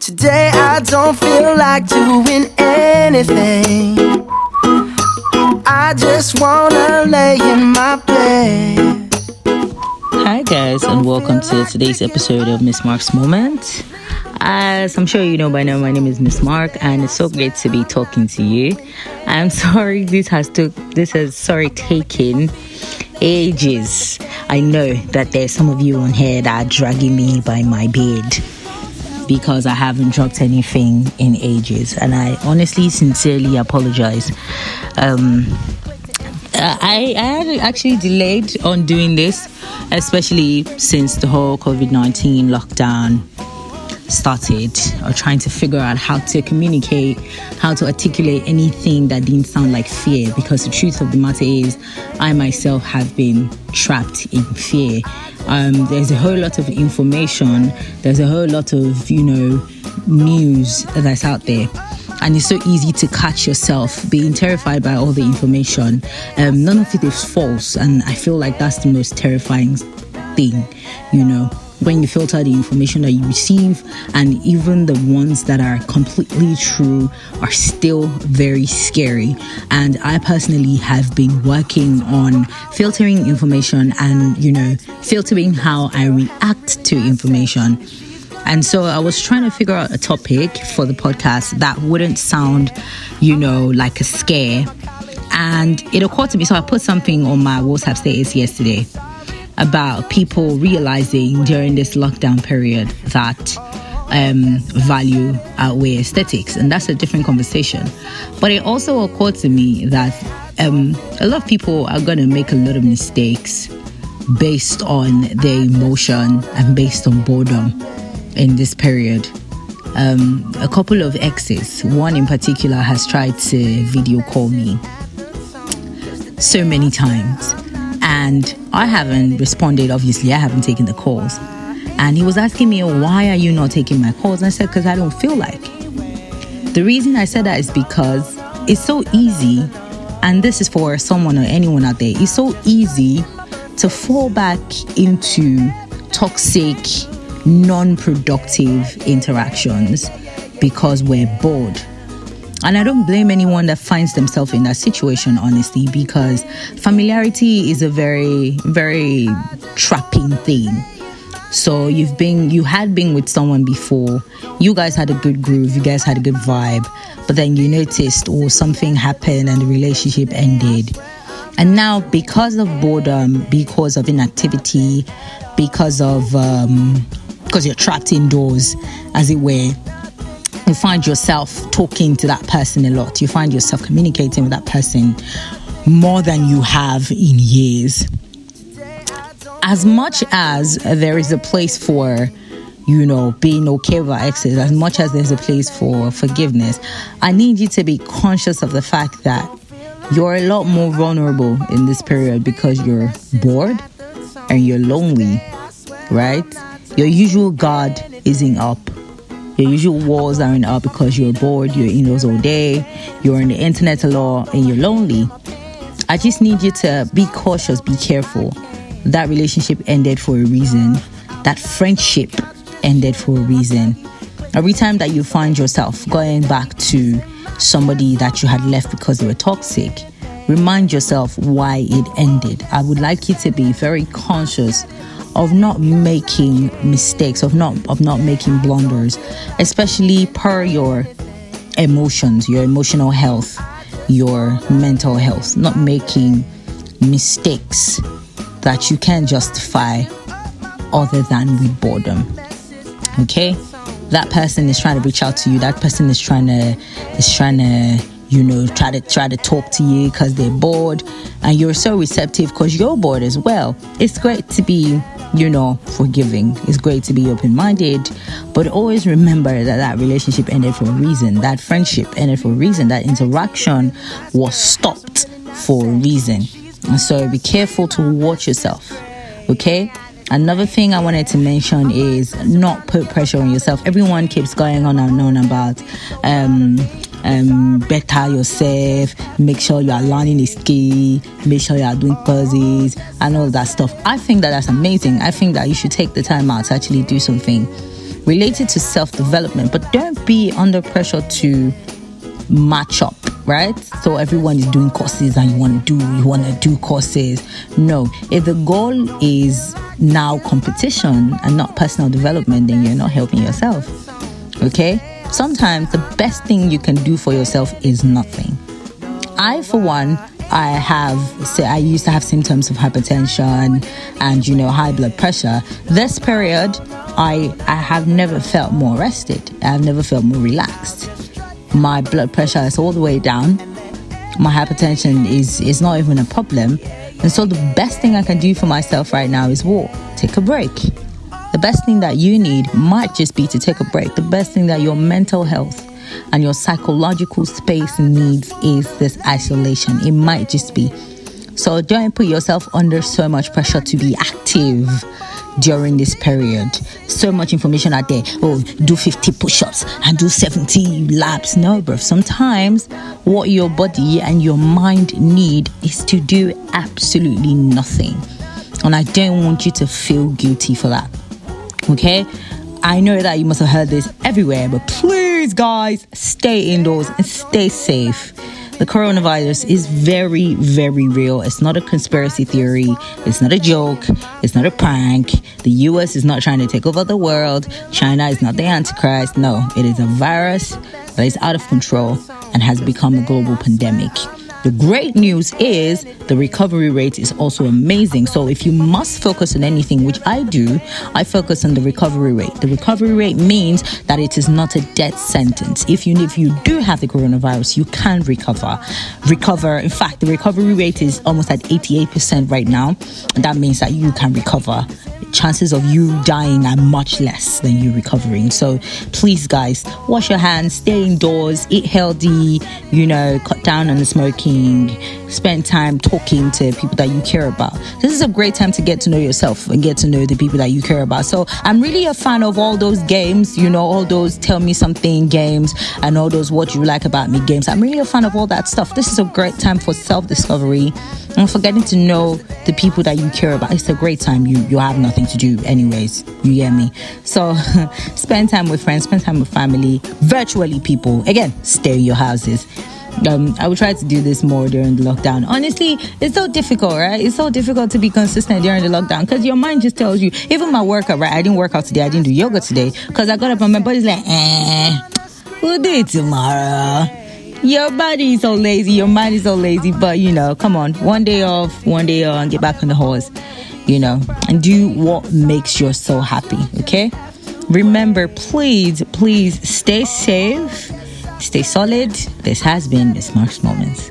Today I don't feel like doing anything. I just wanna lay in my bed. Hi, guys, and welcome to today's episode of Miss Mark's Moment. As I'm sure you know by now, my name is Miss Mark, and it's so great to be talking to you. I'm sorry this has took this has sorry taken ages. I know that there's some of you on here that are dragging me by my beard because I haven't dropped anything in ages, and I honestly, sincerely apologize. Um, I, I had actually delayed on doing this, especially since the whole COVID 19 lockdown started or trying to figure out how to communicate, how to articulate anything that didn't sound like fear. Because the truth of the matter is, I myself have been trapped in fear. Um, there's a whole lot of information, there's a whole lot of, you know, news that's out there. And it's so easy to catch yourself being terrified by all the information. Um, none of it is false, and I feel like that's the most terrifying thing, you know when you filter the information that you receive, and even the ones that are completely true are still very scary. And I personally have been working on filtering information and, you know, filtering how I react to information. And so I was trying to figure out a topic for the podcast that wouldn't sound, you know, like a scare. And it occurred to me, so I put something on my WhatsApp status yesterday about people realizing during this lockdown period that um, value outweigh aesthetics, and that's a different conversation. But it also occurred to me that um, a lot of people are going to make a lot of mistakes based on their emotion and based on boredom in this period. Um, a couple of exes, one in particular, has tried to video call me so many times and I haven't responded. Obviously, I haven't taken the calls. And he was asking me, Why are you not taking my calls? And I said, Because I don't feel like. The reason I said that is because it's so easy, and this is for someone or anyone out there, it's so easy to fall back into toxic, non productive interactions because we're bored and I don't blame anyone that finds themselves in that situation, honestly, because familiarity is a very, very trapping thing. So you've been, you had been with someone before, you guys had a good groove, you guys had a good vibe, but then you noticed, or oh, something happened and the relationship ended. And now, because of boredom, because of inactivity, because of, um, because you're trapped indoors, as it were, you find yourself talking to that person a lot. You find yourself communicating with that person more than you have in years. As much as there is a place for, you know, being okay with our exes, as much as there's a place for forgiveness, I need you to be conscious of the fact that you're a lot more vulnerable in this period because you're bored and you're lonely, right? Your usual guard isn't up your usual walls aren't up because you're bored, you're indoors all day, you're on the internet a lot, and you're lonely. I just need you to be cautious, be careful. That relationship ended for a reason. That friendship ended for a reason. Every time that you find yourself going back to somebody that you had left because they were toxic, remind yourself why it ended. I would like you to be very conscious of not making mistakes, of not of not making blunders, especially per your emotions, your emotional health, your mental health, not making mistakes that you can justify other than with boredom. Okay? That person is trying to reach out to you. That person is trying to is trying to you know try to try to talk to you because they're bored and you're so receptive because you're bored as well it's great to be you know, forgiving. It's great to be open minded, but always remember that that relationship ended for a reason. That friendship ended for a reason. That interaction was stopped for a reason. And so be careful to watch yourself, okay? Another thing I wanted to mention is not put pressure on yourself. Everyone keeps going on and on about um, um, better yourself, make sure you are learning a skill, make sure you are doing puzzles and all that stuff. I think that that's amazing. I think that you should take the time out to actually do something related to self development, but don't be under pressure to match up right so everyone is doing courses and you want to do you want to do courses no if the goal is now competition and not personal development then you're not helping yourself okay sometimes the best thing you can do for yourself is nothing i for one I have, say, I used to have symptoms of hypertension and, you know, high blood pressure. This period, I, I have never felt more rested. I have never felt more relaxed. My blood pressure is all the way down. My hypertension is, is not even a problem. And so the best thing I can do for myself right now is walk, take a break. The best thing that you need might just be to take a break. The best thing that your mental health and your psychological space needs is this isolation. It might just be. So don't put yourself under so much pressure to be active during this period. So much information out there. Oh, do 50 push ups and do 70 laps. No, bro. Sometimes what your body and your mind need is to do absolutely nothing. And I don't want you to feel guilty for that. Okay? I know that you must have heard this everywhere, but please, guys, stay indoors and stay safe. The coronavirus is very, very real. It's not a conspiracy theory. It's not a joke. It's not a prank. The US is not trying to take over the world. China is not the Antichrist. No, it is a virus that is out of control and has become a global pandemic. The great news is the recovery rate is also amazing. So if you must focus on anything, which I do, I focus on the recovery rate. The recovery rate means that it is not a death sentence. If you if you do have the coronavirus, you can recover. Recover. In fact, the recovery rate is almost at 88% right now. And that means that you can recover chances of you dying are much less than you recovering. So please, guys, wash your hands, stay indoors, eat healthy, you know, cut down on the smoking, spend time talking to people that you care about. This is a great time to get to know yourself and get to know the people that you care about. So I'm really a fan of all those games, you know, all those tell me something games and all those what you like about me games. I'm really a fan of all that stuff. This is a great time for self discovery and for getting to know the people that you care about. It's a great time. You you have nothing to do anyways. You hear me? So spend time with friends, spend time with family, virtually people. Again, stay in your houses. Um, I will try to do this more during the lockdown. Honestly, it's so difficult, right? It's so difficult to be consistent during the lockdown because your mind just tells you. Even my workout, right? I didn't work out today. I didn't do yoga today because I got up and my body's like, eh, we'll do it tomorrow. Your body is so lazy, your mind is so lazy, but you know, come on, one day off, one day on, get back on the horse, you know, and do what makes your soul happy, okay? Remember, please, please stay safe, stay solid. This has been Miss Mark's Moments.